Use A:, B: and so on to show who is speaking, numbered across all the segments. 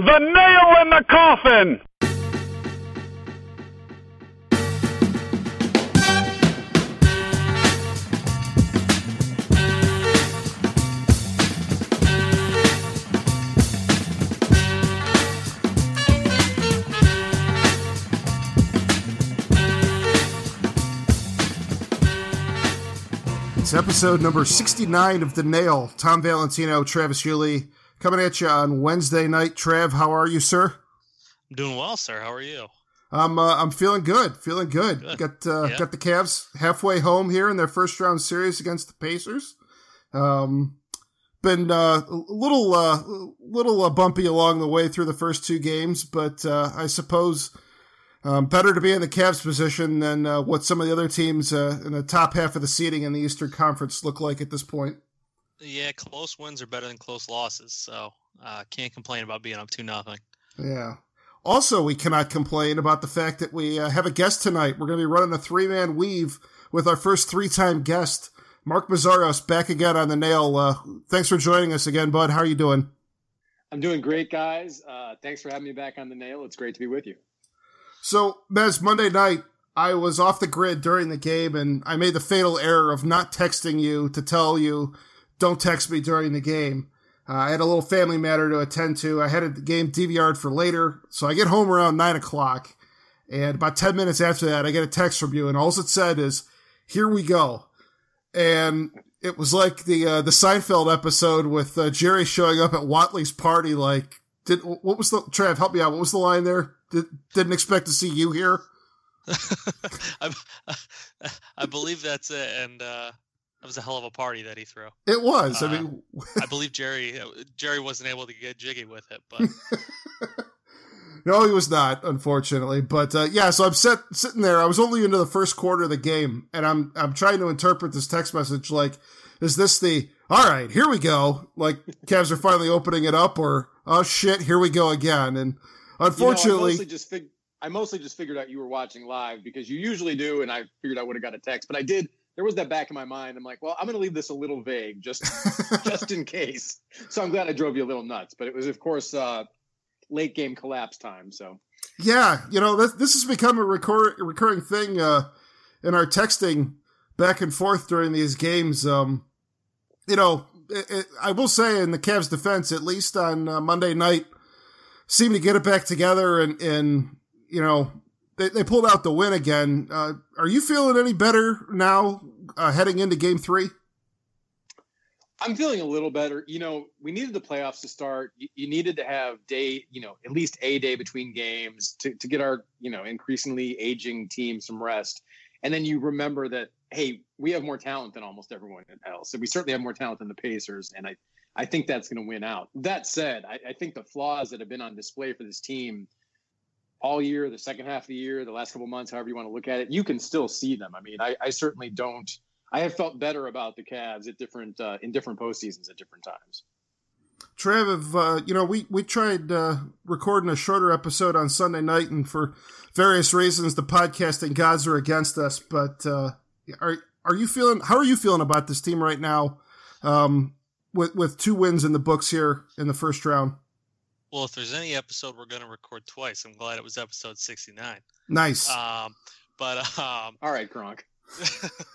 A: The nail in the coffin!
B: It's episode number 69 of The Nail. Tom Valentino, Travis Hewley, coming at you on Wednesday night. Trav, how are you, sir?
C: I'm doing well, sir. How are you?
B: I'm uh, I'm feeling good, feeling good.
C: Good.
B: Got uh,
C: Yeah.
B: got the Cavs halfway home here in their first round series against the Pacers. Um, been uh, a little uh, little uh, bumpy along the way through the first two games, but uh, I suppose um, better to be in the Cavs position than uh, what some of the other teams uh, in the top half of the seating in the Eastern Conference look like at this point.
C: Yeah, close wins are better than close losses, so uh, can't complain about being up two nothing.
B: Yeah. Also, we cannot complain about the fact that we uh, have a guest tonight. We're going to be running a three man weave with our first three time guest, Mark Meszoros, back again on the nail. Uh, thanks for joining us again, bud. How are you doing?
D: I'm doing great, guys. Uh, thanks for having me back on the nail. It's great to be with you.
B: So, Mez, Monday night, I was off the grid during the game, and I made the fatal error of not texting you to tell you, don't text me during the game. Uh, I had a little family matter to attend to. I had a game DVR'd for later, so I get home around 9 o'clock, and about 10 minutes after that, I get a text from you, and all it said is, here we go. And it was like the uh, the Seinfeld episode with uh, Jerry showing up at Whatley's party. Like, did what was the Trav? Help me out. What was the line there? Did, didn't expect to see you here.
C: I, I believe that's it, and uh, that was a hell of a party that he threw.
B: It was. I
C: Uh,
B: mean,
C: I believe Jerry uh, Jerry wasn't able to get jiggy with it, but
B: no, he was not, unfortunately. But uh, yeah, so I'm sit, sitting there. I was only into the first quarter of the game, and I'm I'm trying to interpret this text message like, is this the all right? Here we go. Like Cavs are finally opening it up, or oh shit, here we go again. And
D: You know,
B: unfortunately,
D: I mostly just fig- I mostly just figured out you were watching live because you usually do, and I figured I would have got a text, but I did. There was that back in my mind. I'm like, well, I'm going to leave this a little vague, just just in case. So I'm glad I drove you a little nuts, but it was, of course, uh, late game collapse time. So
B: Yeah, you know, this, this has become a recur- recurring thing uh, in our texting back and forth during these games. Um, you know, it, it, I will say in the Cavs' defense, at least on uh, Monday night, seemed to get it back together and, and you know, they, they pulled out the win again. Uh, are you feeling any better now uh, heading into game three?
D: I'm feeling a little better. You know, we needed the playoffs to start. You, you needed to have day, you know, at least a day between games to, to get our, you know, increasingly aging team some rest. And then you remember that, hey, we have more talent than almost everyone else. So we certainly have more talent than the Pacers. And I, I think that's going to win out. That said, I, I think the flaws that have been on display for this team all year, the second half of the year, the last couple months, however you want to look at it, you can still see them. I mean, I, I certainly don't. I have felt better about the Cavs at different uh, in different postseasons at different times.
B: Trev, uh, you know, we, we tried uh, recording a shorter episode on Sunday night, and for various reasons, the podcasting gods are against us. But uh, are are you feeling? How are you feeling about this team right now? Um, with with two wins in the books here in the first round.
C: Well, if there's any episode we're going to record twice, I'm glad it was episode 69.
B: Nice.
C: Um, but um,
D: All right, Gronk.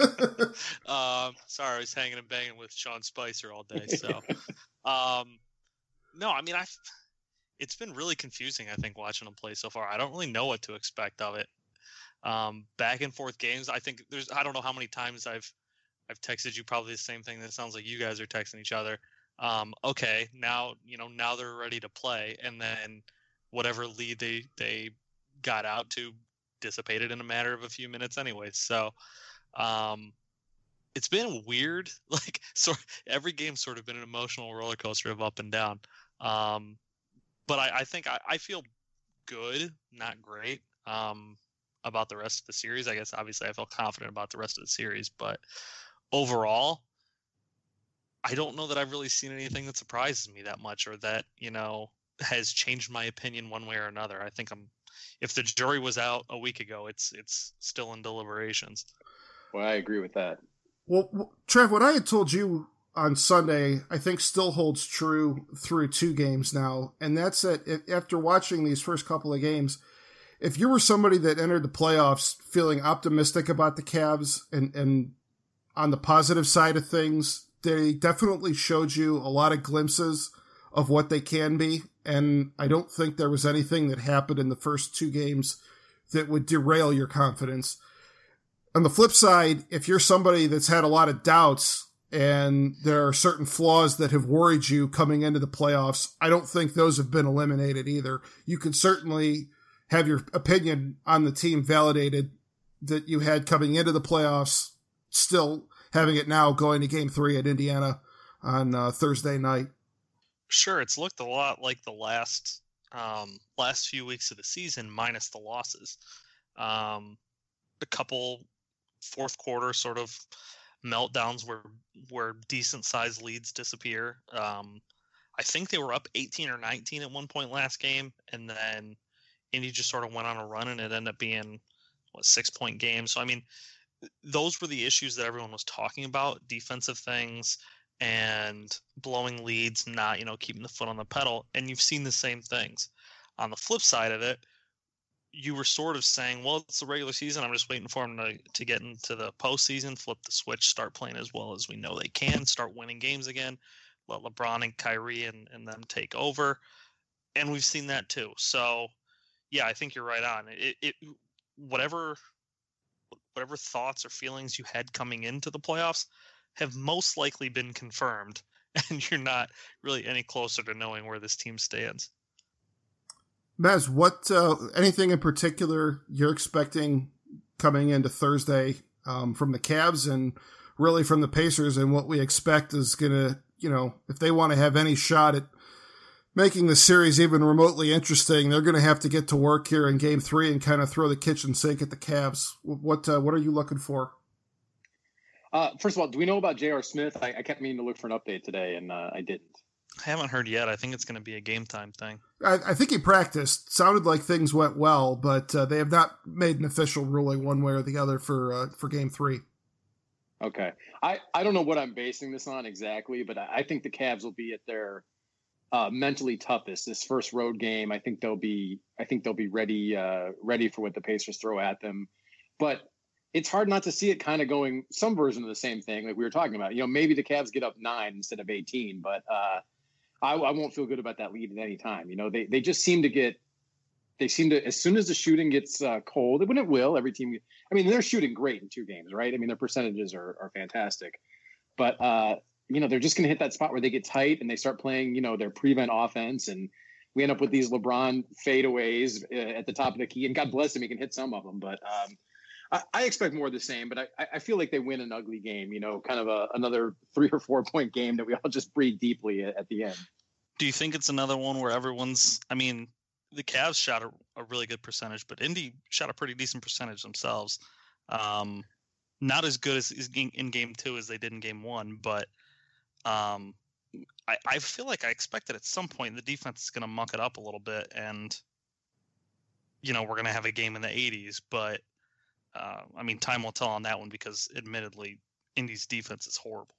C: um, sorry, I was hanging and banging with Sean Spicer all day. So, um, no, I mean, I, it's been really confusing. I think watching them play so far, I don't really know what to expect of it. Um, back and forth games. I think there's, I don't know how many times I've, I've texted you probably the same thing. That sounds like you guys are texting each other. Um, okay, now you know now they're ready to play, and then whatever lead they they got out to dissipated in a matter of a few minutes, anyway. So, um, it's been weird. Like, sort every game's sort of been an emotional roller coaster of up and down. Um, but I, I think I, I feel good, not great, um, about the rest of the series. I guess obviously I feel confident about the rest of the series, but overall, I don't know that I've really seen anything that surprises me that much or that you know has changed my opinion one way or another. I think I'm. If the jury was out a week ago, it's it's still in deliberations.
D: Well, I agree with that.
B: Well, w- Trev, what I had told you on Sunday, I think still holds true through two games now. And that's that After watching these first couple of games, if you were somebody that entered the playoffs feeling optimistic about the Cavs and, and on the positive side of things, they definitely showed you a lot of glimpses of what they can be. And I don't think there was anything that happened in the first two games that would derail your confidence. On the flip side, if you're somebody that's had a lot of doubts and there are certain flaws that have worried you coming into the playoffs, I don't think those have been eliminated either. You can certainly have your opinion on the team validated that you had coming into the playoffs, still having it now going to game three at Indiana on uh, Thursday night.
C: Sure, it's looked a lot like the last um, last few weeks of the season, minus the losses. Um, a couple fourth quarter sort of meltdowns where where decent sized leads disappear. Um, I think they were up 18 or 19 at one point last game, and then Indy just sort of went on a run, and it ended up being what six point game. So I mean, those were the issues that everyone was talking about: defensive things and blowing leads, not you know keeping the foot on the pedal. And you've seen the same things. On the flip side of it, you were sort of saying, well, it's the regular season. I'm just waiting for them to, to get into the postseason, flip the switch, start playing as well as we know they can, start winning games again, let LeBron and Kyrie and, and them take over. And we've seen that too. So, yeah, I think you're right on. It, it whatever whatever thoughts or feelings you had coming into the playoffs have most likely been confirmed, and you're not really any closer to knowing where this team stands.
B: Maz, what uh, anything in particular you're expecting coming into Thursday um, from the Cavs and really from the Pacers, and what we expect is going to, you know, if they want to have any shot at making the series even remotely interesting, they're going to have to get to work here in Game Three and kind of throw the kitchen sink at the Cavs. What uh, what are you looking for?
D: Uh, first of all, do we know about J.R. Smith? I, I, kept meaning to look for an update today, and uh, I didn't.
C: I haven't heard yet. I think it's going to be a game time thing.
B: I, I think he practiced. Sounded like things went well, but uh, they have not made an official ruling one way or the other for uh, for game three.
D: Okay, I I don't know what I'm basing this on exactly, but I, I think the Cavs will be at their uh, mentally toughest this first road game. I think they'll be I think they'll be ready uh, ready for what the Pacers throw at them, but it's hard not to see it kind of going some version of the same thing like we were talking about. You know, maybe the Cavs get up nine instead of 18, but uh, I, I won't feel good about that lead at any time. You know, they they just seem to get they seem to as soon as the shooting gets uh, cold, when it will, every team. I mean, they're shooting great in two games, right? I mean, their percentages are are fantastic, but uh, you know, they're just going to hit that spot where they get tight and they start playing, you know, their prevent offense, and we end up with these LeBron fadeaways uh, at the top of the key. And God bless him, he can hit some of them, but. Um, I, I expect more of the same, but I, I feel like they win an ugly game. You know, kind of a, another three or four point game that we all just breathe deeply at, at the end
C: do you think it's another one where everyone's? I mean, the Cavs shot a, a really good percentage, but Indy shot a pretty decent percentage themselves. Um, not as good as, as in game two as they did in game one, but um, I, I feel like I expected at some point the defense is going to muck it up a little bit, and you know we're going to have a game in the 80s. But uh, I mean, time will tell on that one because, admittedly, Indy's defense is horrible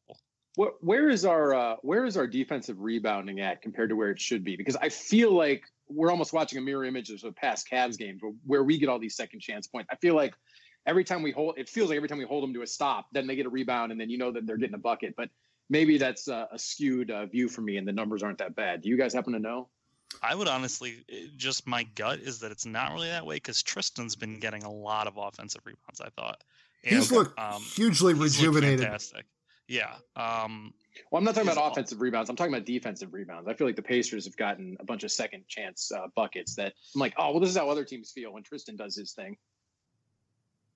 C: What,
D: where is our uh, where is our defensive rebounding at compared to where it should be? Because I feel like we're almost watching a mirror image of past Cavs games where, where we get all these second chance points. I feel like every time we hold, it feels like every time we hold them to a stop, then they get a rebound, and then you know that they're getting a bucket. But maybe that's a, a skewed uh, view for me, and the numbers aren't that bad. Do you guys happen to know?
C: I would honestly, eh, just my gut is that it's not really that way because Tristan's been getting a lot of offensive rebounds. I thought
B: and, he's looked um, hugely he's rejuvenated.
C: fantastic. Yeah. Um,
D: well, I'm not talking about offensive rebounds. I'm talking about defensive rebounds. I feel like the Pacers have gotten a bunch of second chance uh, buckets that I'm like, oh, well, this is how other teams feel when Tristan does his thing.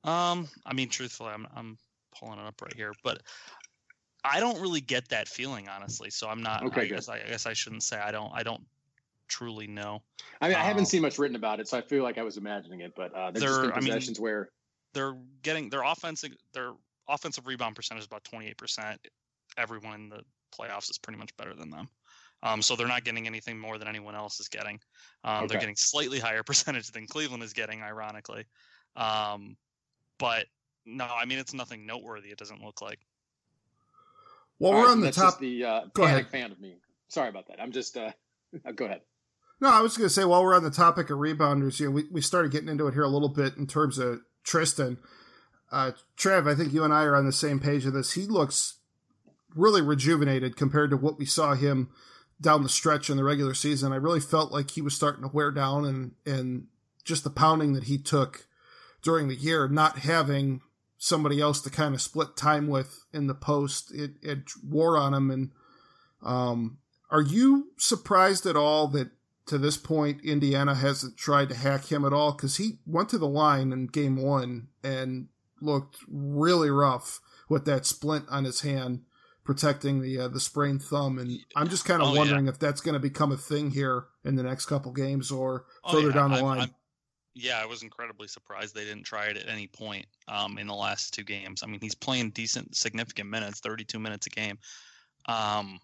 C: Um, I mean, truthfully, I'm I'm pulling it up right here, but I don't really get that feeling, honestly. So I'm not. Okay, I guess I, I, guess I shouldn't say I don't. I don't truly know.
D: I mean, I haven't um, seen much written about it, so I feel like I was imagining it. But uh, there's just been possessions I mean, where
C: they're getting their offensive their offensive rebound percentage is about 28%. Everyone in the playoffs is pretty much better than them. Um, so they're not getting anything more than anyone else is getting. Um, okay. They're getting slightly higher percentage than Cleveland is getting, ironically. Um, but no, I mean it's nothing noteworthy. It doesn't look like.
B: While we're
D: right,
B: on the top,
D: the uh,
B: Go ahead.
D: fan of me. Sorry about that. I'm just uh, go ahead.
B: No, I was going to say while we're on the topic of rebounders, you know, we, we started getting into it here a little bit in terms of Tristan. Uh, Trev, I think you and I are on the same page of this. He looks really rejuvenated compared to what we saw him down the stretch in the regular season. I really felt like he was starting to wear down and, and just the pounding that he took during the year, not having somebody else to kind of split time with in the post, it, it wore on him. And, um, are you surprised at all that to this point Indiana hasn't tried to hack him at all? Because he went to the line in game one and looked really rough with that splint on his hand protecting the uh, the sprained thumb. And I'm just kind of
C: Oh, yeah.
B: wondering if that's going to become a thing here in the next couple games or
C: Oh,
B: further
C: yeah,
B: down the
C: I'm-
B: line.
C: I'm- yeah, I was incredibly surprised they didn't try it at any point um, in the last two games. I mean, he's playing decent, significant minutes, 32 minutes a game. Um,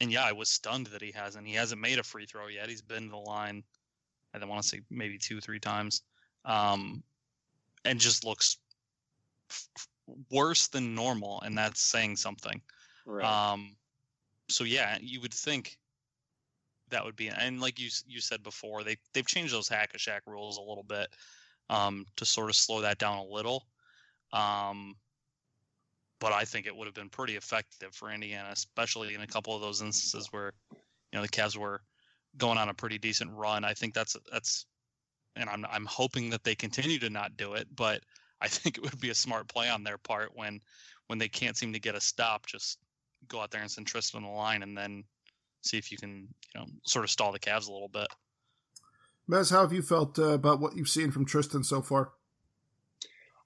C: and yeah, I was stunned that he hasn't. He hasn't made a free throw yet. He's been to the line, I don't want to say maybe two, three times, um, and just looks f- worse than normal. And that's saying something.
D: Right.
C: Um, so yeah, you would think that would be, and like you you said before, they they've changed those hack a Shaq rules a little bit um, to sort of slow that down a little. Um, but I think it would have been pretty effective for Indiana, especially in a couple of those instances where you know the Cavs were going on a pretty decent run. I think that's that's, and I'm I'm hoping that they continue to not do it, but I think it would be a smart play on their part when when they can't seem to get a stop, just go out there and send Tristan on the line, and then see if you can, you know, sort of stall the Cavs a little bit.
B: Mez, how have you felt uh, about what you've seen from Tristan so far?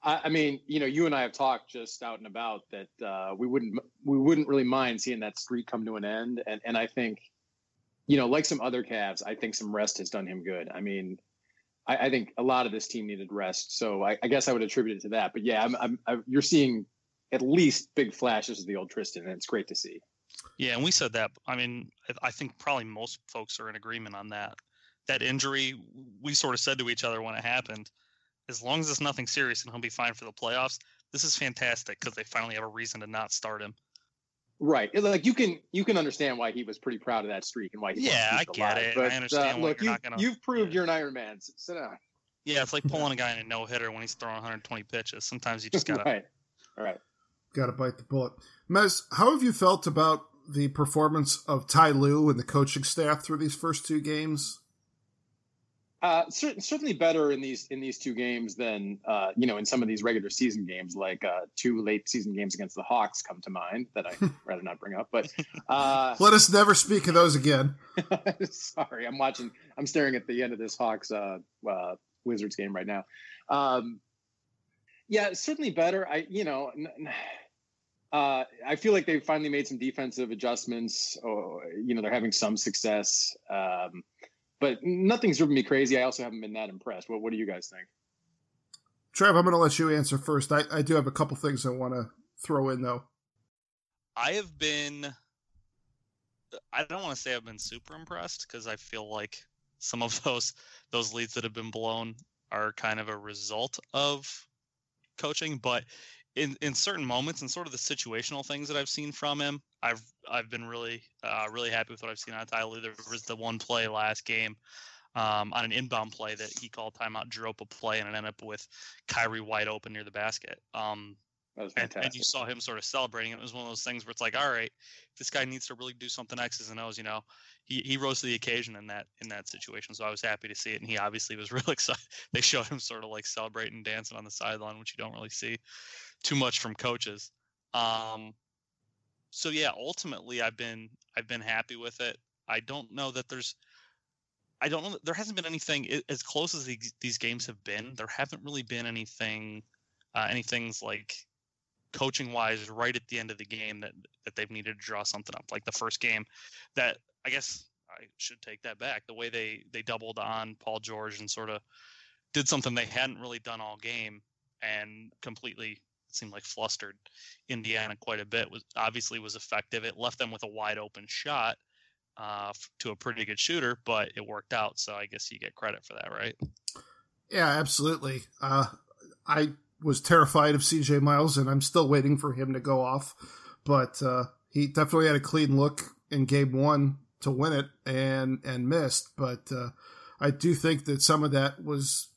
D: I, I mean, you know, you and I have talked just out and about that uh, we wouldn't we wouldn't really mind seeing that streak come to an end, and and I think, you know, like some other Cavs, I think some rest has done him good. I mean, I, I think a lot of this team needed rest, so I, I guess I would attribute it to that. But yeah, I'm, I'm, i you're seeing at least big flashes of the old Tristan, and it's great to see.
C: Yeah, and we said that. I mean, I- I think probably most folks are in agreement on that. That injury, we sort of said to each other when it happened, as long as it's nothing serious and he'll be fine for the playoffs, this is fantastic because they finally have a reason to not start him.
D: Right, like you can you can understand why he was pretty proud of that streak and why he
C: Yeah, I get
D: alive.
C: it.
D: But,
C: I understand
D: uh,
C: why
D: look,
C: you're
D: you,
C: not gonna-
D: you've proved
C: yeah.
D: you're an Iron Man. S- Sit down.
C: Yeah, it's like pulling a guy in a no hitter when he's throwing 120 pitches. Sometimes you just gotta.
D: right, all right.
B: Got to bite the bullet. Mez, how have you felt about the performance of Ty Lue and the coaching staff through these first two games?
D: Uh, cer- certainly better in these in these two games than uh, you know in some of these regular season games, like uh, two late season games against the Hawks come to mind that I'd rather not bring up. But uh,
B: Let us never speak of those again.
D: sorry, I'm watching. I'm staring at the end of this Hawks uh, uh, Wizards game right now. Um, yeah, certainly better. I you know. N- n- uh, I feel like they've finally made some defensive adjustments. Or, you know, they're having some success. Um, but nothing's driven me crazy. I also haven't been that impressed. What What do you guys think?
B: Trev, I'm going to let you answer first. I, I do have a couple things I want to throw in, though.
C: I have been. I don't want to say I've been super impressed because I feel like some of those those leads that have been blown are kind of a result of coaching, but in in certain moments and sort of the situational things that I've seen from him, I've I've been really uh, really happy with what I've seen on Ty Lue. There was the one play last game um, on an inbound play that he called timeout, drew up a play, and it ended up with Kyrie wide open near the basket. Um,
D: That was
C: and,
D: fantastic.
C: and you saw him sort of celebrating. It was one of those things where it's like, all right, this guy needs to really do something X's and O's. You know, he he rose to the occasion in that in that situation. So I was happy to see it, and he obviously was real excited. They showed him sort of like celebrating, dancing on the sideline, which you don't really see too much from coaches. Um, so yeah, ultimately, I've been I've been happy with it. I don't know that there's. I don't know. that- There hasn't been anything as close as these, games have been. There haven't really been anything, uh, any things like coaching wise right at the end of the game that that they've needed to draw something up. Like the first game that i guess i should take that back the way they they doubled on paul george and sort of did something they hadn't really done all game and completely seemed like flustered indiana quite a bit was obviously was effective. It left them with a wide open shot uh, to a pretty good shooter but it worked out so i guess you get credit for that right?
B: Yeah, absolutely. Uh, I was terrified of CJ Miles, and I'm still waiting for him to go off. But uh, he definitely had a clean look in game one to win it and and missed. But uh, I do think that some of that was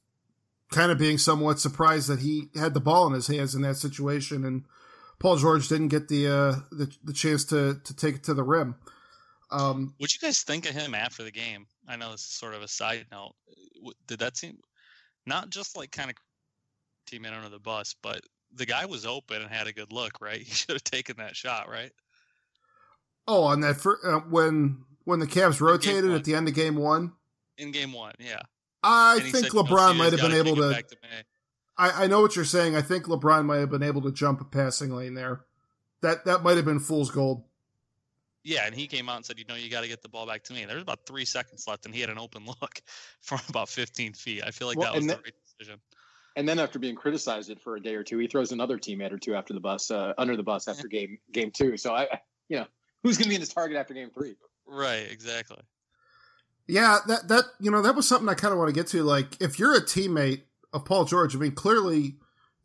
B: kind of being somewhat surprised that he had the ball in his hands in that situation, and Paul George didn't get the uh, the, the chance to to take it to the rim.
C: Um, what you guys think of him after the game? I know this is sort of a side note. Did that seem not just like kind of teammate under the bus, but the guy was open and had a good look, right? He should have taken that shot, right?
B: Oh, on that fir- uh, when when the Cavs rotated at the end of game one.
C: In game one, yeah.
B: I think said, LeBron might have been able to. to I, I know what you're saying. I think LeBron might have been able to jump a passing lane there. That that might have been fool's gold.
C: Yeah, and he came out and said, "You know, you got to get the ball back to me." There's about three seconds left, and he had an open look from about 15 feet. I feel like well, that was the right decision.
D: And then after being criticized it for a day or two, he throws another teammate or two after the bus, uh, under the bus after game game two. So I, you know, who's going to be in his target after game three?
C: Right, exactly.
B: Yeah, that that you know that was something I kind of want to get to. Like, if you're a teammate of Paul George, I mean, clearly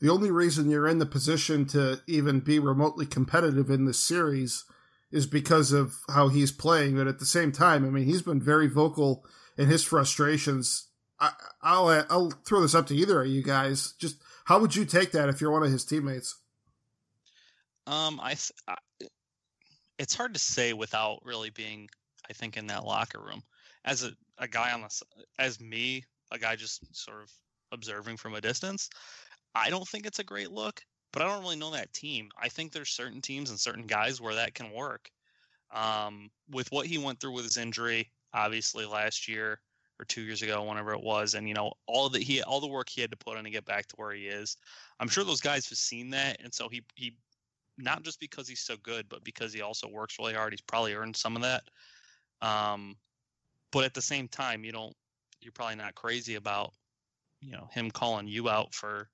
B: the only reason you're in the position to even be remotely competitive in this series is because of how he's playing. But at the same time, I mean, he's been very vocal in his frustrations. I, will I'll throw this up to either of you guys. Just how would you take that if you're one of his teammates?
C: Um, I, I it's hard to say without really being, I think, in that locker room. As a, a guy on the, as me, a guy just sort of observing from a distance, I don't think it's a great look, but I don't really know that team. I think there's certain teams and certain guys where that can work. Um, with what he went through with his injury, obviously last year or two years ago, whenever it was, and you know all the he all the work he had to put in to get back to where he is. I'm sure those guys have seen that, and so he he not just because he's so good, but because he also works really hard. He's probably earned some of that. Um, but at the same time, you don't. You're probably not crazy about, you know, him calling you out for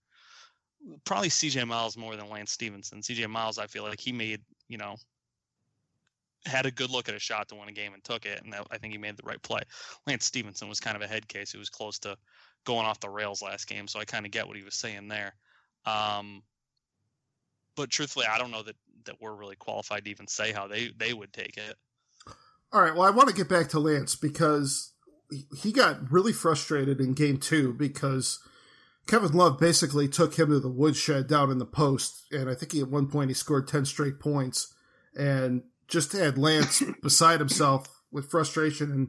C: probably CJ Miles more than Lance Stephenson. CJ Miles, I feel like he made, you know, had a good look at a shot to win a game and took it, and that, I think he made the right play. Lance Stephenson was kind of a head case. He was close to going off the rails last game, so I kind of get what he was saying there. Um, but truthfully, I don't know that that we're really qualified to even say how they they would take it.
B: All right. Well, I want to get back to Lance because he got really frustrated in game two because Kevin Love basically took him to the woodshed down in the post, and I think he at one point he scored ten straight points and just had Lance beside himself with frustration and.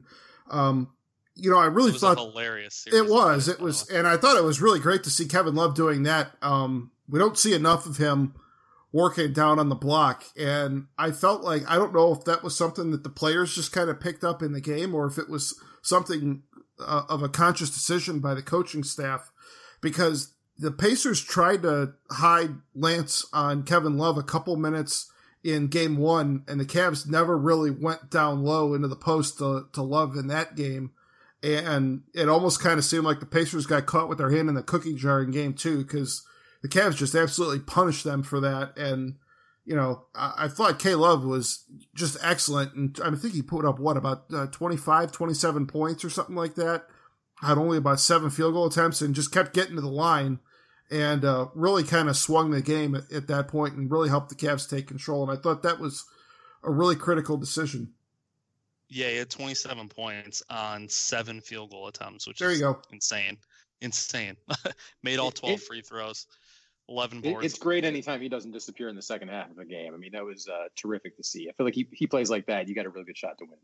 B: Um, you know, I really thought
C: hilarious.
B: It was, it was, and I thought it was really great to see Kevin Love doing that. Um, we don't see enough of him working down on the block. And I felt like, I don't know if that was something that the players just kind of picked up in the game or if it was something uh, of a conscious decision by the coaching staff because the Pacers tried to hide Lance on Kevin Love a couple minutes in game one, and the Cavs never really went down low into the post to, to Love in that game. And it almost kind of seemed like the Pacers got caught with their hand in the cookie jar in game two because the Cavs just absolutely punished them for that. And, you know, I, I thought K Love was just excellent. And I think he put up what, about uh, 25, 27 points or something like that. Had only about seven field goal attempts and just kept getting to the line and uh, really kind of swung the game at, at that point and really helped the Cavs take control. And I thought that was a really critical decision.
C: Yeah, he had 27 points on seven field goal attempts, which
B: there
C: is
B: you go.
C: insane. Insane. Made all 12 it, free throws. 11 boards.
D: It's great anytime he doesn't disappear in the second half of a game. I mean, that was uh, terrific to see. I feel like he, he plays like that. You got a really good shot to win.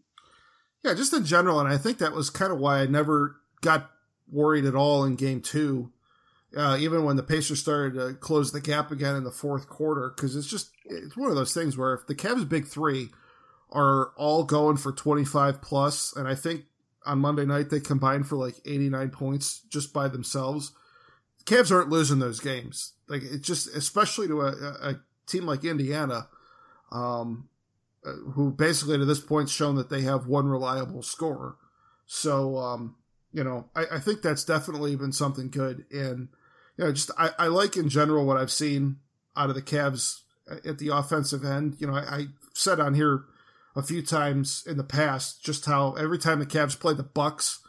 B: Yeah, just in general. And I think that was kind of why I never got worried at all in game two. Uh, even when the Pacers started to close the gap again in the fourth quarter, because it's just it's one of those things where if the Cavs' big three are all going for twenty five plus, and I think on Monday night they combined for like eighty nine points just by themselves. The Cavs aren't losing those games. Like it's just, especially to a, a team like Indiana, um, uh, who basically to this point shown that they have one reliable scorer. So, um, you know, I, I, think that's definitely been something good. And, you know, just I, I, like in general what I've seen out of the Cavs at the offensive end. You know, I, I said on here a few times in the past just how every time the Cavs play the Bucks,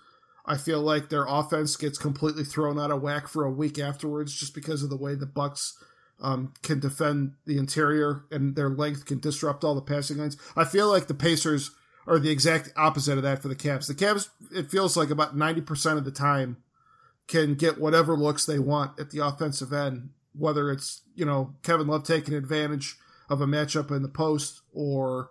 B: I feel like their offense gets completely thrown out of whack for a week afterwards just because of the way the Bucks um, can defend the interior and their length can disrupt all the passing lanes. I feel like the Pacers are the exact opposite of that for the Cavs. The Cavs, it feels like about 90% of the time, can get whatever looks they want at the offensive end, whether it's, you know, Kevin Love taking advantage of a matchup in the post or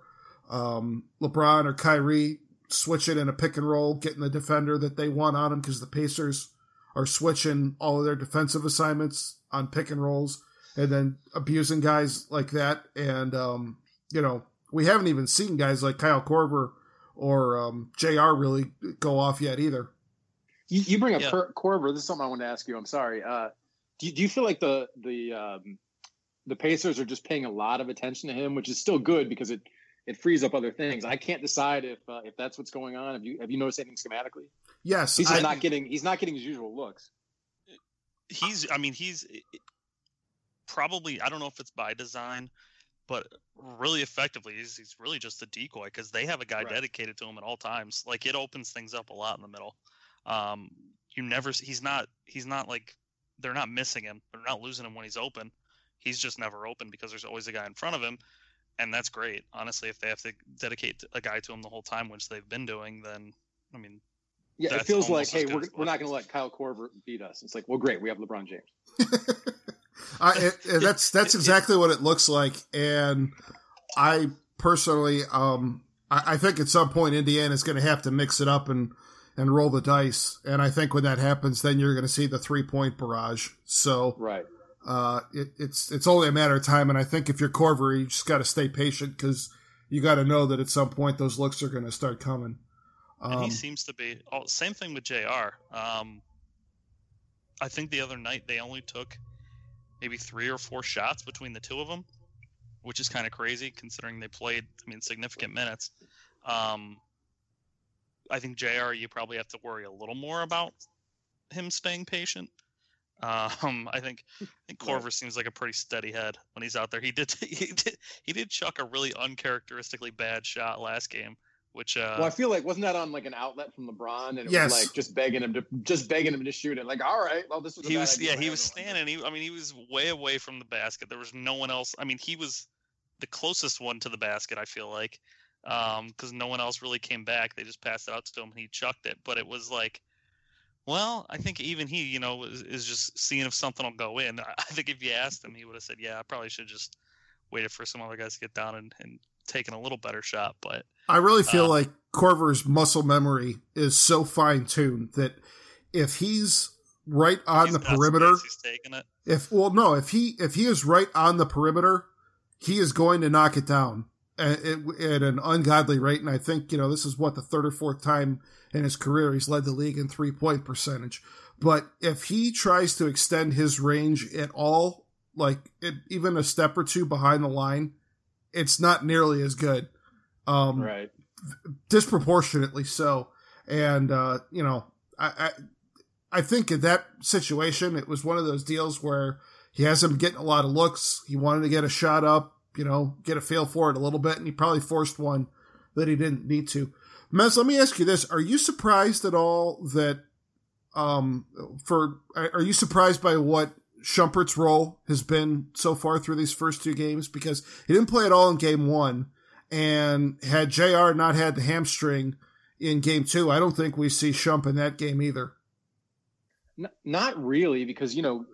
B: um, LeBron or Kyrie switching in a pick and roll, getting the defender that they want on them because the Pacers are switching all of their defensive assignments on pick and rolls and then abusing guys like that. And, um, you know, we haven't even seen guys like Kyle Korver or um, JR really go off yet either.
D: You, you bring up yeah. Korver. This is something I want to ask you. I'm sorry. Uh, do, you, do you feel like the the um, the Pacers are just paying a lot of attention to him, which is still good because it it frees up other things. I can't decide if uh, if that's what's going on. Have you have you noticed anything schematically?
B: Yes,
D: he's I, not getting he's not getting his usual looks.
C: He's I mean he's probably I don't know if it's by design, but really effectively he's, he's really just a decoy because they have a guy right. dedicated to him at all times. Like it opens things up a lot in the middle. Um, you never he's not he's not like they're not missing him. They're not losing him when he's open. He's just never open because there's always a guy in front of him, and that's great. Honestly, if they have to dedicate a guy to him the whole time, which they've been doing, then I mean,
D: yeah, it feels like hey, we're, we're not going to let Kyle Korver beat us. It's like, well, great, we have LeBron James.
B: uh, it, it, that's that's exactly what it looks like, and I personally, um, I, I think at some point Indiana is going to have to mix it up and and roll the dice, and I think when that happens, then you're going to see the three point barrage. So
D: right.
B: Uh, it, it's it's only a matter of time, and I think if you're Korver, you just got to stay patient because you got to know that at some point those looks are going to start coming.
C: Um, and he um, seems to be. Oh, same thing with Jr. Um, I think the other night they only took maybe three or four shots between the two of them, which is kind of crazy considering they played, I mean, significant minutes. Um, I think Jr. You probably have to worry a little more about him staying patient. Um, I think I think Korver seems like a pretty steady head when he's out there. He did he did he did chuck a really uncharacteristically bad shot last game, which uh,
D: well, I feel like wasn't that on like an outlet from LeBron, and it
B: yes.
D: was like just begging him to just begging him to shoot it. Like, all right, well, this was
C: he was yeah he was standing. He, I mean, he was way away from the basket. There was no one else. I mean, he was the closest one to the basket. I feel like because um, no one else really came back. They just passed it out to him, and he chucked it. But it was like well, I think even he, you know, is, is just seeing if something will go in. I think if you asked him, he would have said, "Yeah, I probably should just waited for some other guys to get down and, and taken a little better shot." But
B: I really feel uh, like Korver's muscle memory is so fine tuned that if he's right on the perimeter,
C: he's taking it.
B: If well, no, if he if he is right on the perimeter, he is going to knock it down at, at an ungodly rate. And I think you know this is what the third or fourth time in his career. He's led the league in three point percentage. But if he tries to extend his range at all, like it, even a step or two behind the line, it's not nearly as good. Um,
D: right.
B: Disproportionately so. And, uh, you know, I, I, I think in that situation, it was one of those deals where he hasn't getting a lot of looks. He wanted to get a shot up, you know, get a feel for it a little bit, and he probably forced one that he didn't need to. Mez, let me ask you this: Are you surprised at all that, um, for are you surprised by what Shumpert's role has been so far through these first two games? Because he didn't play at all in Game One, and had Jr. not had the hamstring in Game Two, I don't think we see Shump in that game either.
D: Not really, because you know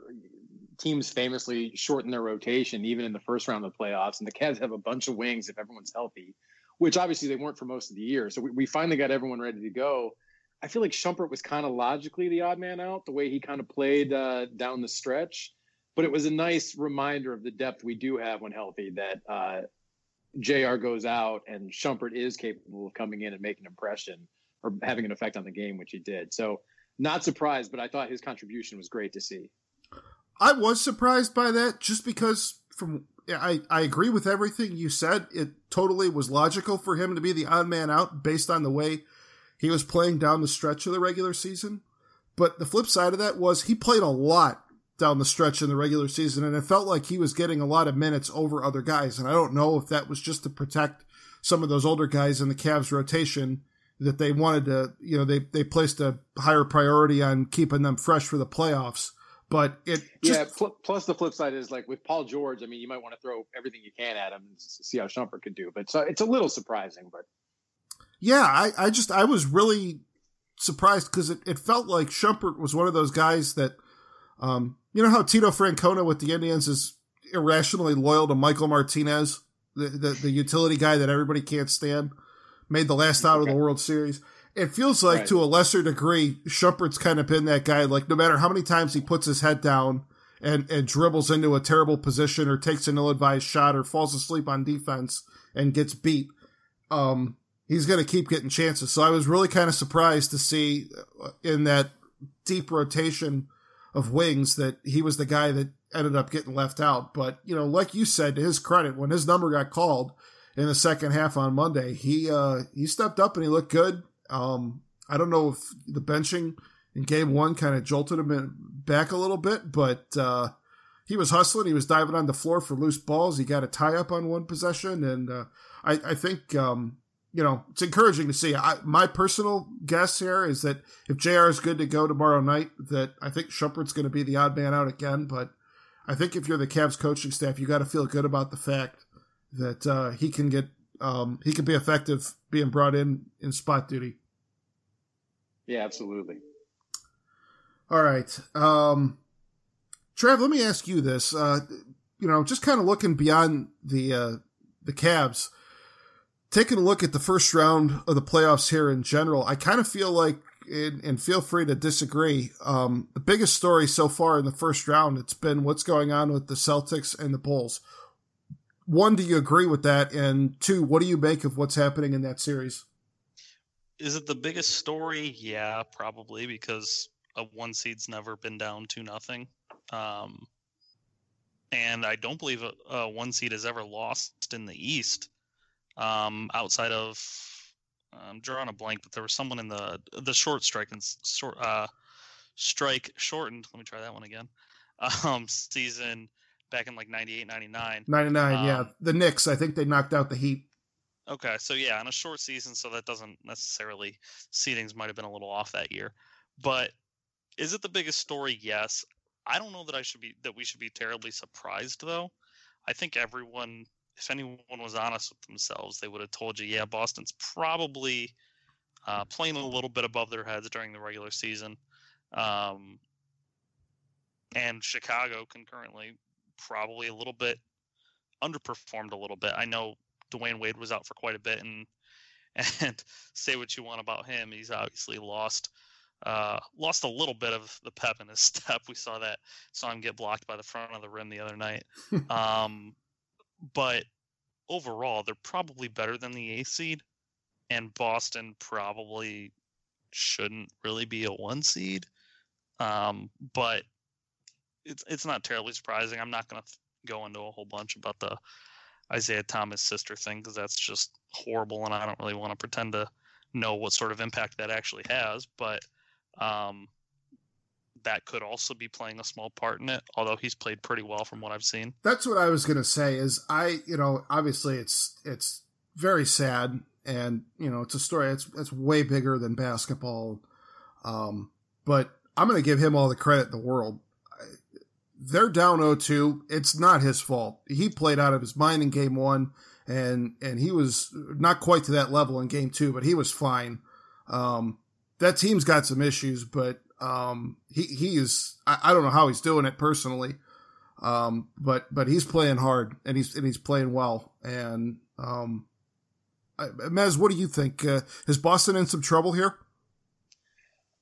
D: teams famously shorten their rotation even in the first round of the playoffs, and the Cavs have a bunch of wings if everyone's healthy which obviously they weren't for most of the year. So we, we finally got everyone ready to go. I feel like Shumpert was kind of logically the odd man out, the way he kind of played uh, down the stretch. But it was a nice reminder of the depth we do have when healthy that uh, JR goes out and Shumpert is capable of coming in and making an impression or having an effect on the game, which he did. So not surprised, but I thought his contribution was great to see.
B: I was surprised by that just because from I, I agree with everything you said. It totally was logical for him to be the odd man out based on the way he was playing down the stretch of the regular season. But the flip side of that was he played a lot down the stretch in the regular season, and it felt like he was getting a lot of minutes over other guys. And I don't know if that was just to protect some of those older guys in the Cavs rotation that they wanted to, you know, they, they placed a higher priority on keeping them fresh for the playoffs But it
D: just, yeah. Pl- plus, the flip side is like with Paul George. I mean, you might want to throw everything you can at him and see how Shumpert could do. But so it's a little surprising. But
B: yeah, I, I just I was really surprised because it, it felt like Shumpert was one of those guys that, um, you know how Tito Francona with the Indians is irrationally loyal to Michael Martinez, the, the, the utility guy that everybody can't stand, made the last out of the World Series. It feels like right. to a lesser degree, Shumpert's kind of been that guy. Like no matter how many times he puts his head down and, and dribbles into a terrible position or takes an ill-advised shot or falls asleep on defense and gets beat, um, he's going to keep getting chances. So I was really kind of surprised to see uh, in that deep rotation of wings that he was the guy that ended up getting left out. But, you know, like you said, to his credit, when his number got called in the second half on Monday, he, uh, he stepped up and he looked good. Um, I don't know if the benching in game one kind of jolted him back a little bit, but, uh, he was hustling. He was diving on the floor for loose balls. He got a tie up on one possession. And, uh, I, I think, um, you know, it's encouraging to see. I, my personal guess here is that if JR is good to go tomorrow night, that I think Shumpert's going to be the odd man out again. But I think if you're the Cavs coaching staff, you got to feel good about the fact that uh, he can get um, he can be effective being brought in in spot duty.
D: Yeah, absolutely.
B: All right, um, Trev. Let me ask you this. Uh, you know, just kind of looking beyond the uh, the Cavs taking a look at the first round of the playoffs here in general, I kind of feel like, and, and feel free to disagree. Um, the biggest story so far in the first round, it's been what's going on with the Celtics and the Bulls. One, do you agree with that? And two, what do you make of what's happening in that series?
C: Is it the biggest story? Yeah, probably because a one seed's never been down to nothing. Um, and I don't believe a, a one seed has ever lost in the East um, outside of I'm drawing a blank, but there was someone in the the short strike and short uh, strike shortened. Let me try that one again. Um, season back in like 98, 99.
B: 99, um, yeah. The Knicks, I think they knocked out the Heat.
C: Okay, so yeah, on a short season, so that doesn't necessarily seedings might have been a little off that year. But is it the biggest story? Yes. I don't know that I should be that we should be terribly surprised though. I think everyone if anyone was honest with themselves, they would have told you, yeah, Boston's probably uh, playing a little bit above their heads during the regular season. Um, and Chicago concurrently probably a little bit underperformed a little bit. I know Dwyane Wade was out for quite a bit, and and say what you want about him, he's obviously lost uh, lost a little bit of the pep in his step. We saw that saw him get blocked by the front of the rim the other night. um, but overall, they're probably better than the eighth seed, and Boston probably shouldn't really be a one seed. Um, but it's it's not terribly surprising. I'm not going to go into a whole bunch about the Isaiah Thomas sister thing because that's just horrible, and I don't really want to pretend to know what sort of impact that actually has. But um, that could also be playing a small part in it, although he's played pretty well from what I've seen.
B: That's what I was going to say is I, you know, obviously it's it's very sad and, you know, it's a story it's it's way bigger than basketball. Um, but I'm going to give him all the credit in the world. They're down 0-2. It's not his fault. He played out of his mind in game 1 and and he was not quite to that level in game 2, but he was fine. Um, that team's got some issues, but um, he he is I, I, don't know how he's doing it personally, um, but but he's playing hard and he's and he's playing well. And um, I, Mez, what do you think? Uh, is Boston in some trouble here?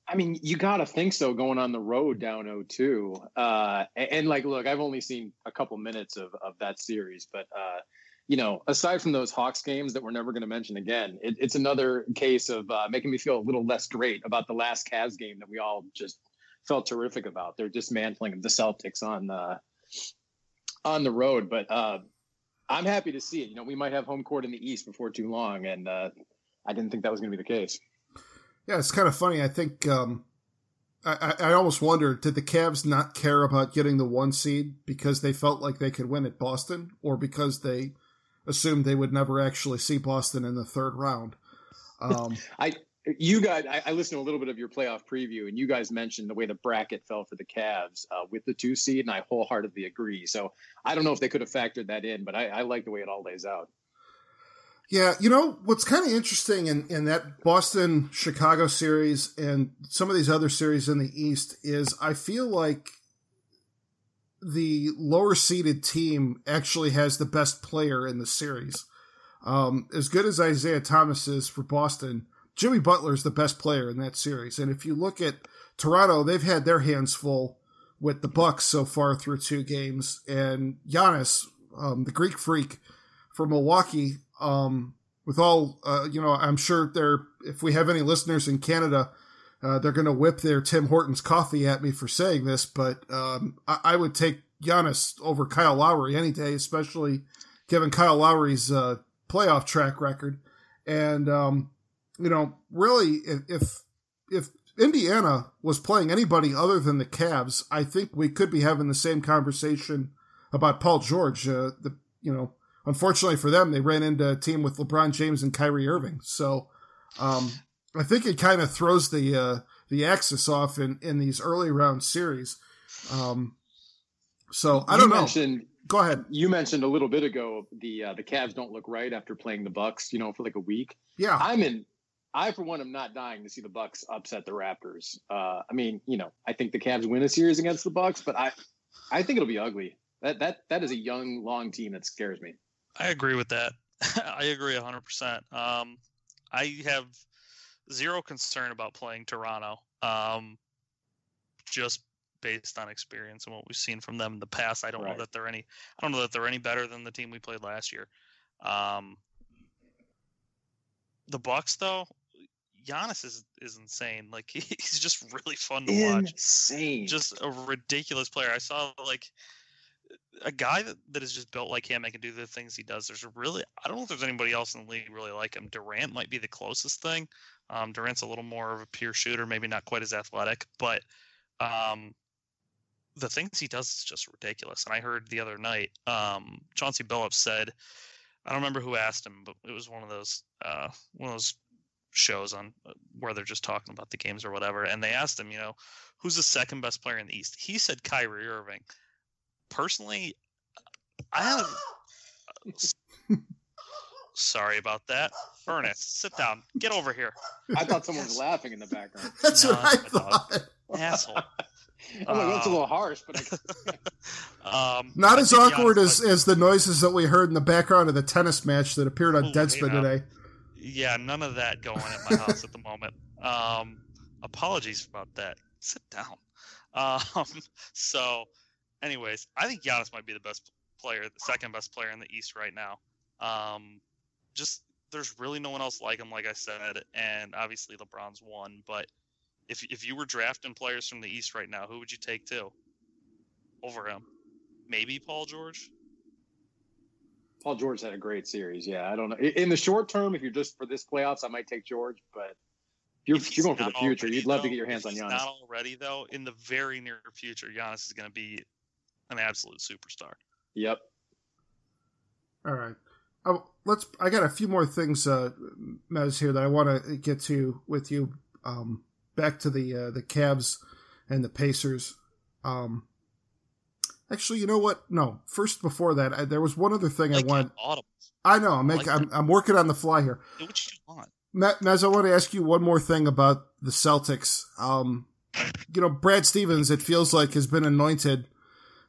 D: I mean, you got to think so going on the road down 0-2. Uh, and, and, like, look, I've only seen a couple minutes of, of that series, but uh, you know, aside from those Hawks games that we're never going to mention again, it, it's another case of uh, making me feel a little less great about the last Cavs game that we all just felt terrific about. They're dismantling the Celtics on uh, on the road, but uh, I'm happy to see it. You know, we might have home court in the East before too long, and uh, I didn't think that was going to be the case.
B: Yeah, it's kind of funny. I think um, I, I almost wonder did the Cavs not care about getting the one seed because they felt like they could win at Boston, or because they assumed they would never actually see Boston in the third round.
D: Um, I you guys, I, I, listened to a little bit of your playoff preview, and you guys mentioned the way the bracket fell for the Cavs uh, with the two seed, and I wholeheartedly agree. So I don't know if they could have factored that in, but I, I like the way it all lays out.
B: Yeah, you know what's kind of interesting in, in that Boston Chicago series and some of these other series in the East is I feel like the lower seeded team actually has the best player in the series. Um, as good as Isaiah Thomas is for Boston, Jimmy Butler is the best player in that series. And if you look at Toronto, they've had their hands full with the Bucks so far through two games, and Giannis, um, the Greek freak for Milwaukee, um, with all uh, you know, I'm sure they're if we have any listeners in Canada, uh, they're going to whip their Tim Hortons coffee at me for saying this, but um, I, I, would take Giannis over Kyle Lowry any day, especially given Kyle Lowry's uh, playoff track record. And um, you know, really, if if Indiana was playing anybody other than the Cavs, I think we could be having the same conversation about Paul George. Uh, the you know, unfortunately for them, they ran into a team with LeBron James and Kyrie Irving. So um, I think it kind of throws the uh, the axis off in in these early round series. Um, so I don't
D: you
B: know.
D: Mentioned,
B: Go ahead.
D: You mentioned a little bit ago the uh, the Cavs don't look right after playing the Bucks. You know, for like a week.
B: Yeah,
D: I'm in. I, for one, am not dying to see the Bucks upset the Raptors. Uh, I mean, you know, I think the Cavs win a series against the Bucks, but I, I think it'll be ugly. That that that is a young, long team that scares me.
C: I agree with that. I agree 100%. Um, I have zero concern about playing Toronto, um, just based on experience and what we've seen from them in the past. I don't right. know that they're any. I don't know that they're any better than the team we played last year. Um, the Bucks, though, Giannis is is insane. Like he's just really fun to
D: insane.
C: watch.
D: Insane.
C: Just a ridiculous player. I saw like a guy that, that is just built like him and can do the things he does. There's really I don't know if there's anybody else in the league really like him. Durant might be the closest thing. Um, Durant's a little more of a pure shooter, maybe not quite as athletic, but um, the things he does is just ridiculous. And I heard the other night, um, Chauncey Billups said, I don't remember who asked him, but it was one of those uh, one of those shows on uh, where they're just talking about the games or whatever, and they asked him, you know, who's the second best player in the East? He said Kyrie Irving personally, I have. Sorry about that. Ernest, sit down. Get over here.
D: I thought someone was laughing in the background.
B: That's no, what I thought.
C: Asshole.
D: I'm like, that's a little harsh, but
B: I... um, not as awkward as, as the noises that we heard in the background of the tennis match that appeared on Deadspin yeah. today.
C: Yeah, none of that going at my house at the moment. Um, apologies about that. Sit down. Um, so anyways, I think Giannis might be the best player, the second best player in the East right now. Um, just there's really no one else like him, like I said, and obviously LeBron's one. But if if you were drafting players from the East right now, who would you take to over him? Maybe Paul George.
D: Paul George had a great series. Yeah, I don't know. In the short term, if you're just for this playoffs, I might take George, but you're, you're going for the future, already, you'd love though, to get your hands on Giannis.
C: Not already though. In the very near future, Giannis is going to be an absolute superstar.
D: Yep.
B: All right. Oh, let's. I got a few more things, uh, Mez, here that I want to get to with you. Um, back to the uh, the Cavs and the Pacers. Um, actually, you know what? No. First, before that, I, there was one other thing
C: like
B: I wanted.
C: I
B: know. I'm, making, like I'm, I'm working on the fly here.
C: Do what you want.
B: Mez, I want to ask you one more thing about the Celtics. Um, you know, Brad Stevens, it feels like, has been anointed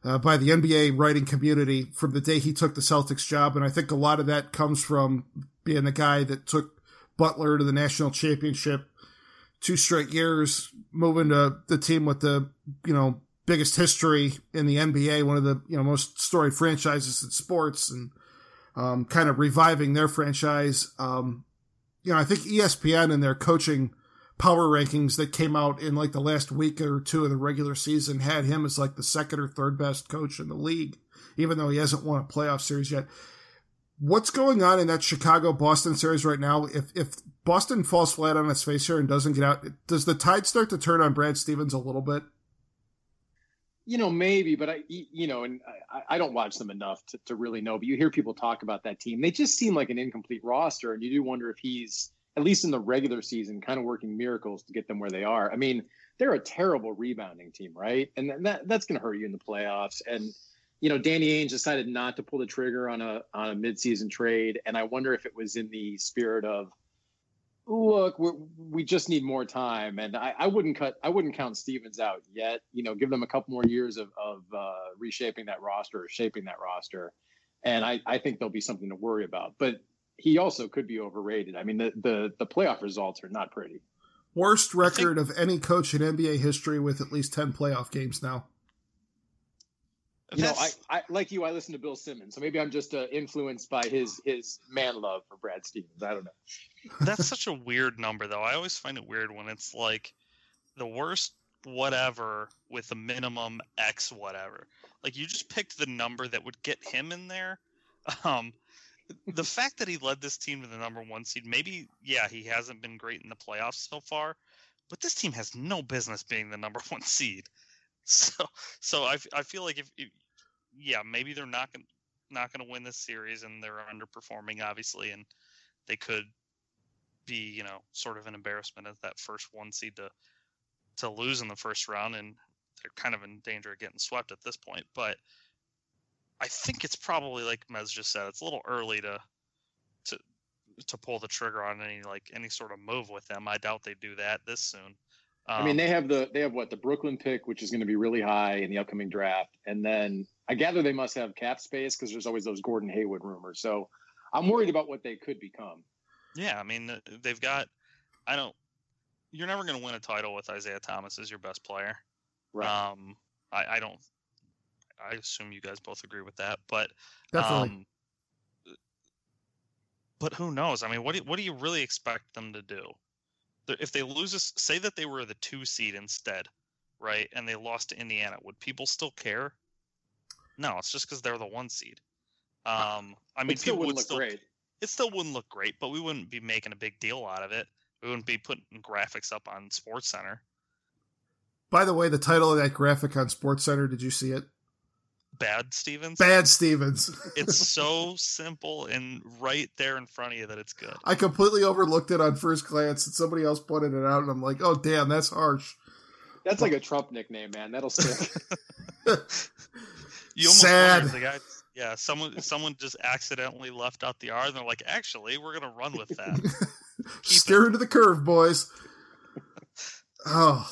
B: uh, by the NBA writing community from the day he took the Celtics job. And I think a lot of that comes from being the guy that took Butler to the national championship two straight years, moving to the team with the, you know, biggest history in the NBA, one of the, you know, most storied franchises in sports and, um, kind of reviving their franchise. Um, you know, I think ESPN and their coaching power rankings that came out in like the last week or two of the regular season had him as like the second or third best coach in the league, even though he hasn't won a playoff series yet. What's going on in that Chicago Boston series right now? If if Boston falls flat on its face here and doesn't get out, does the tide start to turn on Brad Stevens a little bit?
D: You know, maybe, but I, you know, and I, I don't watch them enough to, to really know. But you hear people talk about that team; they just seem like an incomplete roster, and you do wonder if he's at least in the regular season, kind of working miracles to get them where they are. I mean, they're a terrible rebounding team, right? And that that's going to hurt you in the playoffs. And you know, Danny Ainge decided not to pull the trigger on a on a midseason trade, and I wonder if it was in the spirit of, look, we just need more time, and I, I wouldn't cut I wouldn't count Stevens out yet. You know, give them a couple more years of of uh, reshaping that roster or shaping that roster, and I I think there'll be something to worry about. But he also could be overrated. I mean, the the the playoff results are not pretty.
B: Worst record think, of any coach in NBA history with at least 10 playoff games now.
D: You know, I, I like you. I listen to Bill Simmons, so maybe I'm just uh, influenced by his his man love for Brad Stevens. I don't know.
C: That's such a weird number, though. I always find it weird when it's like the worst whatever with a minimum X whatever. Like you just picked the number that would get him in there. Um, the fact that he led this team to the number one seed, maybe, yeah, he hasn't been great in the playoffs so far, but this team has no business being the number one seed. So, so I, I feel like if, if yeah, maybe they're not gonna not going to win this series and they're underperforming, obviously, and they could be, you know, sort of an embarrassment as that first one seed to to lose in the first round, and they're kind of in danger of getting swept at this point. But I think it's probably like Mez just said, it's a little early to to to pull the trigger on any like any sort of move with them. I doubt they do that this soon.
D: Um, I mean, they have the they have what the Brooklyn pick, which is going to be really high in the upcoming draft, and then I gather they must have cap space because there's always those Gordon Hayward rumors. So I'm worried about what they could become.
C: Yeah, I mean, they've got. I don't. You're never going to win a title with Isaiah Thomas as your best player.
D: Right.
C: Um, I, I don't I assume you guys both agree with that, but
B: definitely. Um,
C: but who knows? I mean, what do, what do you really expect them to do? If they lose, this, say that they were the two seed instead, right, and they lost to Indiana, would people still care? No, it's just because they're the one seed. Um, I mean, it
D: still
C: people
D: would
C: still,
D: great.
C: It still wouldn't look great, but we wouldn't be making a big deal out of it. We wouldn't be putting graphics up on Sports Center.
B: By the way, the title of that graphic on Sports Center, did you see it?
C: Bad Stevens.
B: Bad Stevens.
C: it's so simple and right there in front of you that it's good.
B: I completely overlooked it on first glance, and somebody else pointed it out, and I'm like, oh damn, that's harsh.
D: That's like a Trump nickname, man. That'll stick.
C: you almost
B: Sad.
C: The guy, yeah, someone someone just accidentally left out the R, and they're like, actually, we're gonna run with that.
B: Steer into the curve, boys. oh,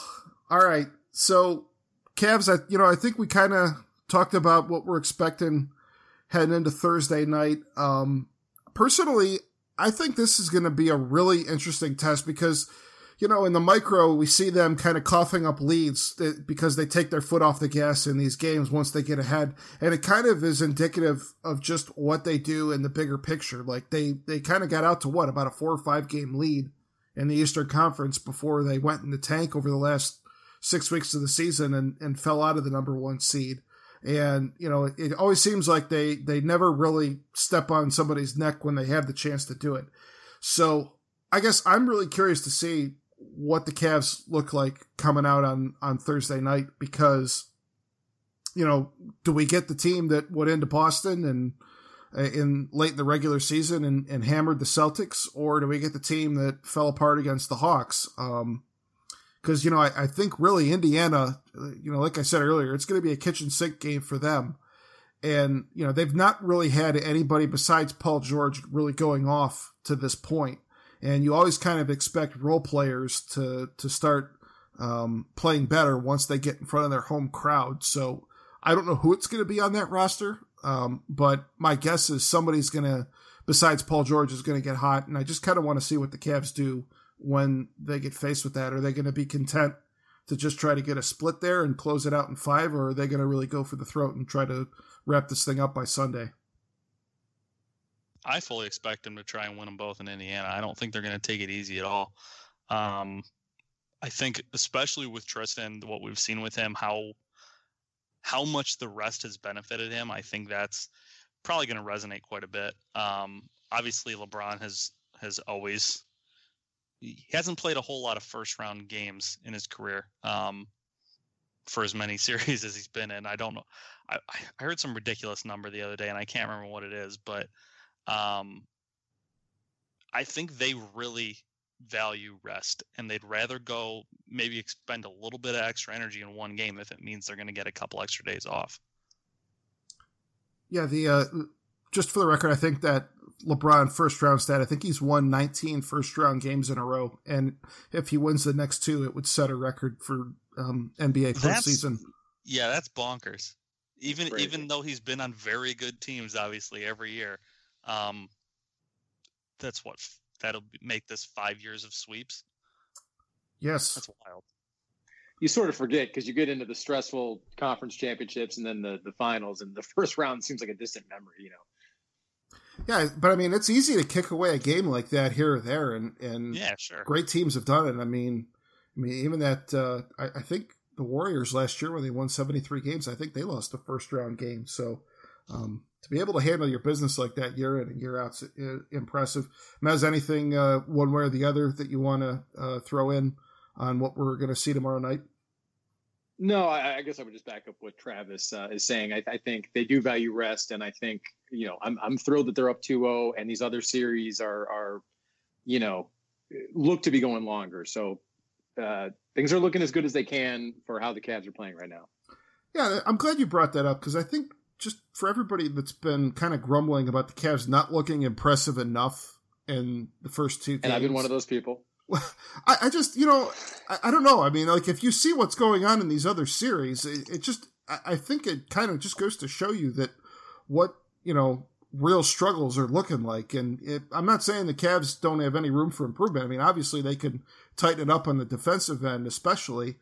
B: all right. So, Cavs, I you know I think we kind of talked about what we're expecting heading into Thursday night. Um, personally, I think this is going to be a really interesting test because, you know, in the micro, we see them kind of coughing up leads because they take their foot off the gas in these games once they get ahead. And it kind of is indicative of just what they do in the bigger picture. Like they, they kind of got out to what, about a four or five game lead in the Eastern Conference before they went in the tank over the last six weeks of the season and, and fell out of the number one seed. And, you know, it, always seems like they, they never really step on somebody's neck when they have the chance to do it. So I guess I'm really curious to see what the Cavs look like coming out on, on Thursday night because, you know, do we get the team that went into Boston and, uh, in late in the regular season and, and hammered the Celtics, or do we get the team that fell apart against the Hawks? Um, because you know I, I, think really Indiana, you know, like I said earlier, it's going to be a kitchen sink game for them, and you know they've not really had anybody besides Paul George really going off to this point, and you always kind of expect role players to to start um, playing better once they get in front of their home crowd. So I don't know who it's going to be on that roster, um, but my guess is somebody's going to, besides Paul George, is going to get hot, and I just kind of want to see what the Cavs do when they get faced with that? Are they going to be content to just try to get a split there and close it out in five, or are they going to really go for the throat and try to wrap this thing up by Sunday?
C: I fully expect them to try and win them both in Indiana. I don't think they're going to take it easy at all. Um, I think, especially with Tristan, what we've seen with him, how how much the rest has benefited him. I think that's probably going to resonate quite a bit. Um, obviously, LeBron has has always he hasn't played a whole lot of first round games in his career um, for as many series as he's been in. I don't know. I, I heard some ridiculous number the other day, and I can't remember what it is, but um, I think they really value rest and they'd rather go maybe expend a little bit of extra energy in one game if it means they're going to get a couple extra days off.
B: Yeah, the uh, just for the record, I think that LeBron first round stat. I think he's won 19 first round games in a row, and if he wins the next two, it would set a record for um, NBA postseason.
C: Yeah, that's bonkers. Even Crazy. even though he's been on very good teams, obviously every year, um, that's what that'll make this five years of sweeps.
B: Yes,
C: that's wild.
D: You sort of forget because you get into the stressful conference championships and then the the finals, and the first round seems like a distant memory. You know.
B: Yeah, but I mean, it's easy to kick away a game like that here or there, and and
C: yeah, sure.
B: Great teams have done it. I mean, I mean, even that uh, I, I think the Warriors last year when they won seventy three games, I think they lost the first round game. So um, to be able to handle your business like that year in and year out is impressive. Mez, anything uh, one way or the other that you want to uh, throw in on what we're going to see tomorrow night?
D: No, I, I, guess I would just back up what Travis uh, is saying. I, I, think they do value rest, and I think you know I'm I'm thrilled that they're up 2-0, and these other series are are you know look to be going longer. So uh, things are looking as good as they can for how the Cavs are playing right now.
B: Yeah, I'm glad you brought that up because I think just for everybody that's been kind of grumbling about the Cavs not looking impressive enough in the first two games,
D: and I've been one of those people.
B: I, I just, you know, I, I, don't know. I mean, like if you see what's going on in these other series, it, it just, I, I think it kind of just goes to show you that what you know real struggles are looking like. And it, I'm not saying the Cavs don't have any room for improvement. I mean, obviously they can tighten it up on the defensive end, especially.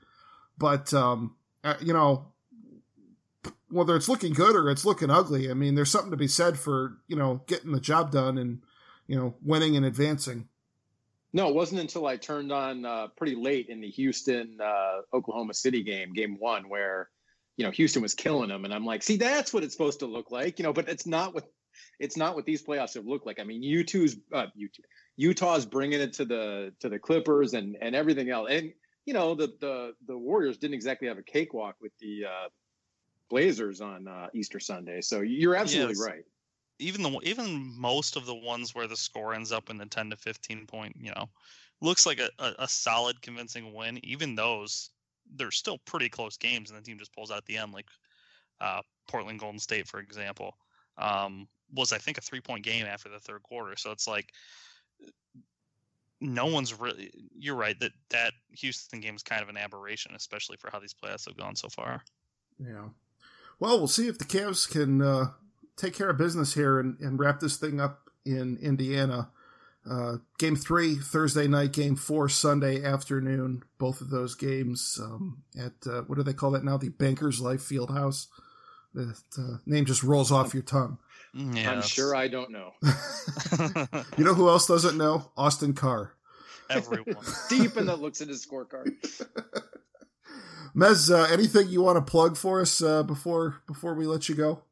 B: But um, uh, you know, whether it's looking good or it's looking ugly, I mean, there's something to be said for you know getting the job done and you know winning and advancing.
D: No, it wasn't until I turned on uh, pretty late in the Houston uh, Oklahoma City game, game one, where you know Houston was killing them, and I'm like, see, that's what it's supposed to look like, you know, but it's not what it's not what these playoffs have looked like. I mean, U2's uh, U2, Utah's bringing it to the to the Clippers and and everything else, and you know the the the Warriors didn't exactly have a cakewalk with the uh, Blazers on uh, Easter Sunday. So you're absolutely yes. right.
C: Even the even most of the ones where the score ends up in the 10 to 15 point, you know, looks like a, a, a solid, convincing win. Even those, they're still pretty close games, and the team just pulls out at the end, like uh, Portland Golden State, for example, um, was I think a three point game after the third quarter. So it's like no one's really. You're right that that Houston game is kind of an aberration, especially for how these playoffs have gone so far.
B: Yeah. Well, we'll see if the Cavs can uh, take care of business here and, and wrap this thing up in Indiana. Uh, game three Thursday night, game four Sunday afternoon. Both of those games um, at uh, what do they call that now? The Bankers Life Fieldhouse. The uh, name just rolls off your tongue.
D: Yes. I'm sure I don't know.
B: you know who else doesn't know? Austin Carr.
C: Everyone.
D: Deep in the looks at his scorecard.
B: Mez, uh, anything you want to plug for us uh, before before we let you go?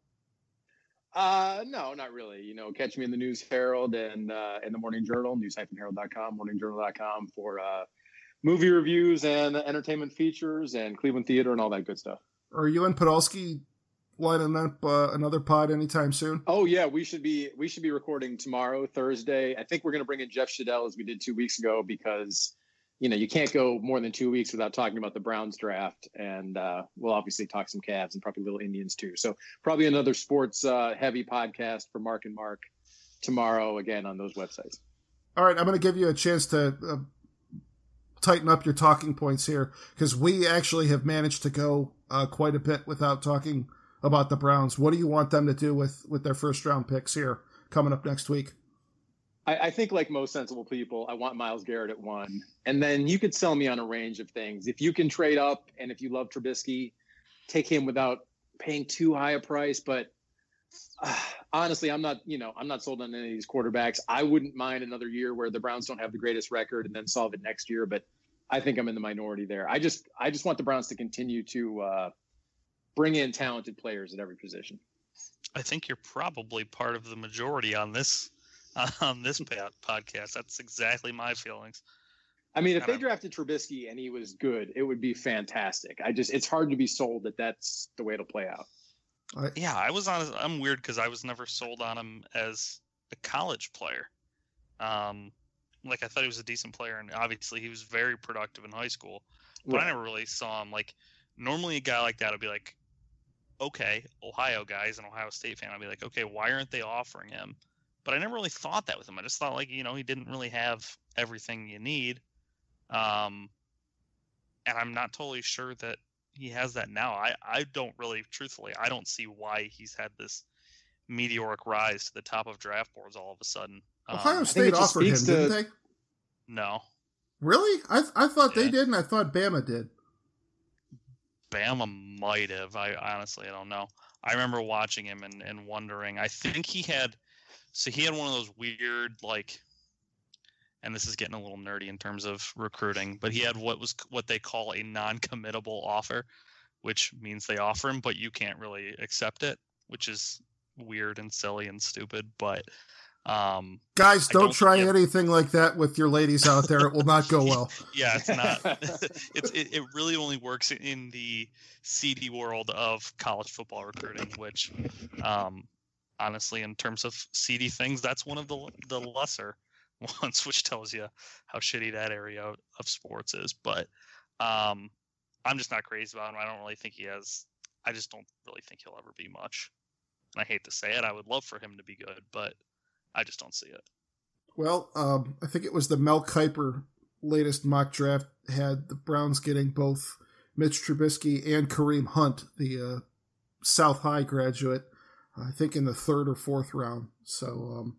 D: Uh, no, not really. You know, catch me in the News Herald and uh, in the Morning Journal, news-herald.com, morningjournal.com for uh, movie reviews and entertainment features and Cleveland theater and all that good stuff.
B: Are you and Podolski lining up uh, another pod anytime soon?
D: Oh yeah, we should be we should be recording tomorrow, Thursday. I think we're going to bring in Jeff Schudel as we did two weeks ago because you know, you can't go more than two weeks without talking about the Browns draft, and uh, we'll obviously talk some Cavs and probably little Indians too. So probably another sports uh, heavy podcast for Mark and Mark tomorrow again on those websites.
B: All right, I'm going to give you a chance to uh, tighten up your talking points here because we actually have managed to go uh, quite a bit without talking about the Browns. What do you want them to do with with their first round picks here coming up next week?
D: I, I, think, like most sensible people, I want Myles Garrett at one, and then you could sell me on a range of things. If you can trade up, and if you love Trubisky, take him without paying too high a price. But uh, honestly, I'm not, you know, I'm not sold on any of these quarterbacks. I wouldn't mind another year where the Browns don't have the greatest record and then solve it next year. But I think I'm in the minority there. I just, I just want the Browns to continue to uh, bring in talented players at every position.
C: I think you're probably part of the majority on this on this podcast. That's exactly my feelings.
D: I mean, if they drafted Trubisky and he was good, it would be fantastic. I just, it's hard to be sold that that's the way it'll play out.
C: I, yeah, I was on. I'm weird because I was never sold on him as a college player. Um, Like I thought he was a decent player, and obviously he was very productive in high school. But right. I never really saw him like. Normally, a guy like that would be like, okay, Ohio guys, an Ohio State fan, I'd be like, okay, why aren't they offering him? But I never really thought that with him. I just thought like you know he didn't really have everything you need. Um, and I'm not totally sure that he has that now. I, I don't really, truthfully, I don't see why he's had this meteoric rise to the top of draft boards all of a sudden.
B: Ohio um, State offered him, to... didn't they?
C: No.
B: Really? I I thought yeah. they did, and I thought Bama did.
C: Bama might have. I honestly I don't know. I remember watching him and, and wondering. I think he had, so he had one of those weird like and this is getting a little nerdy in terms of recruiting, but he had what was what they call a non-committable offer, which means they offer him, but you can't really accept it, which is weird and silly and stupid. But um,
B: guys, don't, don't try anything like that with your ladies out there. It will not go well.
C: yeah, it's not. it's it, it really only works in the seedy world of college football recruiting, which um, honestly, in terms of seedy things, that's one of the the lesser ones, which tells you how shitty that area of sports is. But um, I'm just not crazy about him. I don't really think he has. I just don't really think he'll ever be much. And I hate to say it. I would love for him to be good, but I just don't see it.
B: Well, um, I think it was the Mel Kiper latest mock draft had the Browns getting both Mitch Trubisky and Kareem Hunt, the uh, South High graduate, I think in the third or fourth round. So um,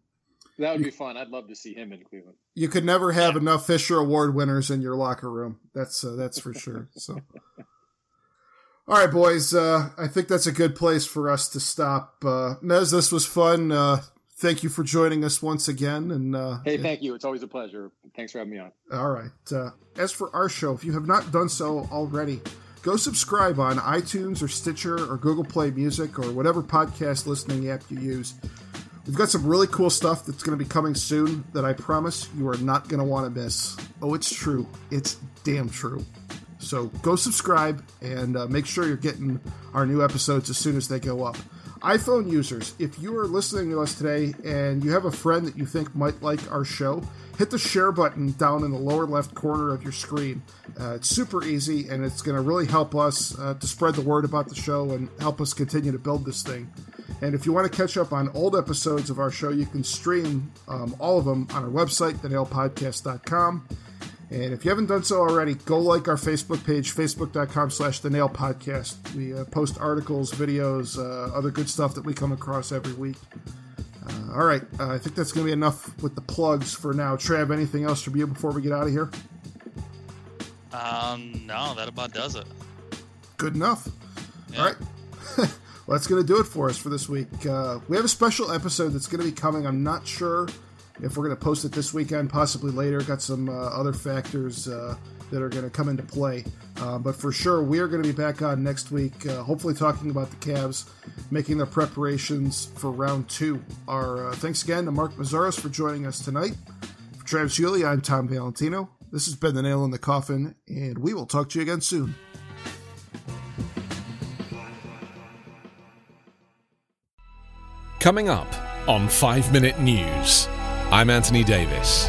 D: that would be fun. I'd love to see him in Cleveland.
B: You could never have enough Fisher Award winners in your locker room. That's uh, that's for sure. So, all right, boys. Uh, I think that's a good place for us to stop. Uh, Mez, this was fun. Uh, thank you for joining us once again. And uh,
D: hey, thank you. It's always a pleasure. Thanks for having me on.
B: All right. Uh, as for our show, if you have not done so already, go subscribe on iTunes or Stitcher or Google Play Music or whatever podcast listening app you use. We've got some really cool stuff that's going to be coming soon that I promise you are not going to want to miss. Oh, it's true. It's damn true. So go subscribe and uh, make sure you're getting our new episodes as soon as they go up. iPhone users, if you are listening to us today and you have a friend that you think might like our show, hit the share button down in the lower left corner of your screen. Uh, it's super easy and it's going to really help us uh, to spread the word about the show and help us continue to build this thing. And if you want to catch up on old episodes of our show, you can stream um, all of them on our website, thenailpodcast.com. And if you haven't done so already, go like our Facebook page, facebook.com slash the nail podcast. We uh, post articles, videos, uh, other good stuff that we come across every week. Uh, all right, uh, I think that's going to be enough with the plugs for now. Trav, anything else from you before we get out of here?
C: Um, no, that about does it.
B: Good enough. Yeah. All right. well, that's going to do it for us for this week. Uh, we have a special episode that's going to be coming. I'm not sure if we're going to post it this weekend, possibly later. Got some uh, other factors uh, that are going to come into play. Uh, but for sure, we are going to be back on next week, uh, hopefully talking about the Cavs making their preparations for round two. Our uh, thanks again to Mark Meszoros for joining us tonight. For Travis Hewley, I'm Tom Valentino. This has been The Nail in the Coffin, and we will talk to you again soon.
E: Coming up on 5 Minute News, I'm Anthony Davis.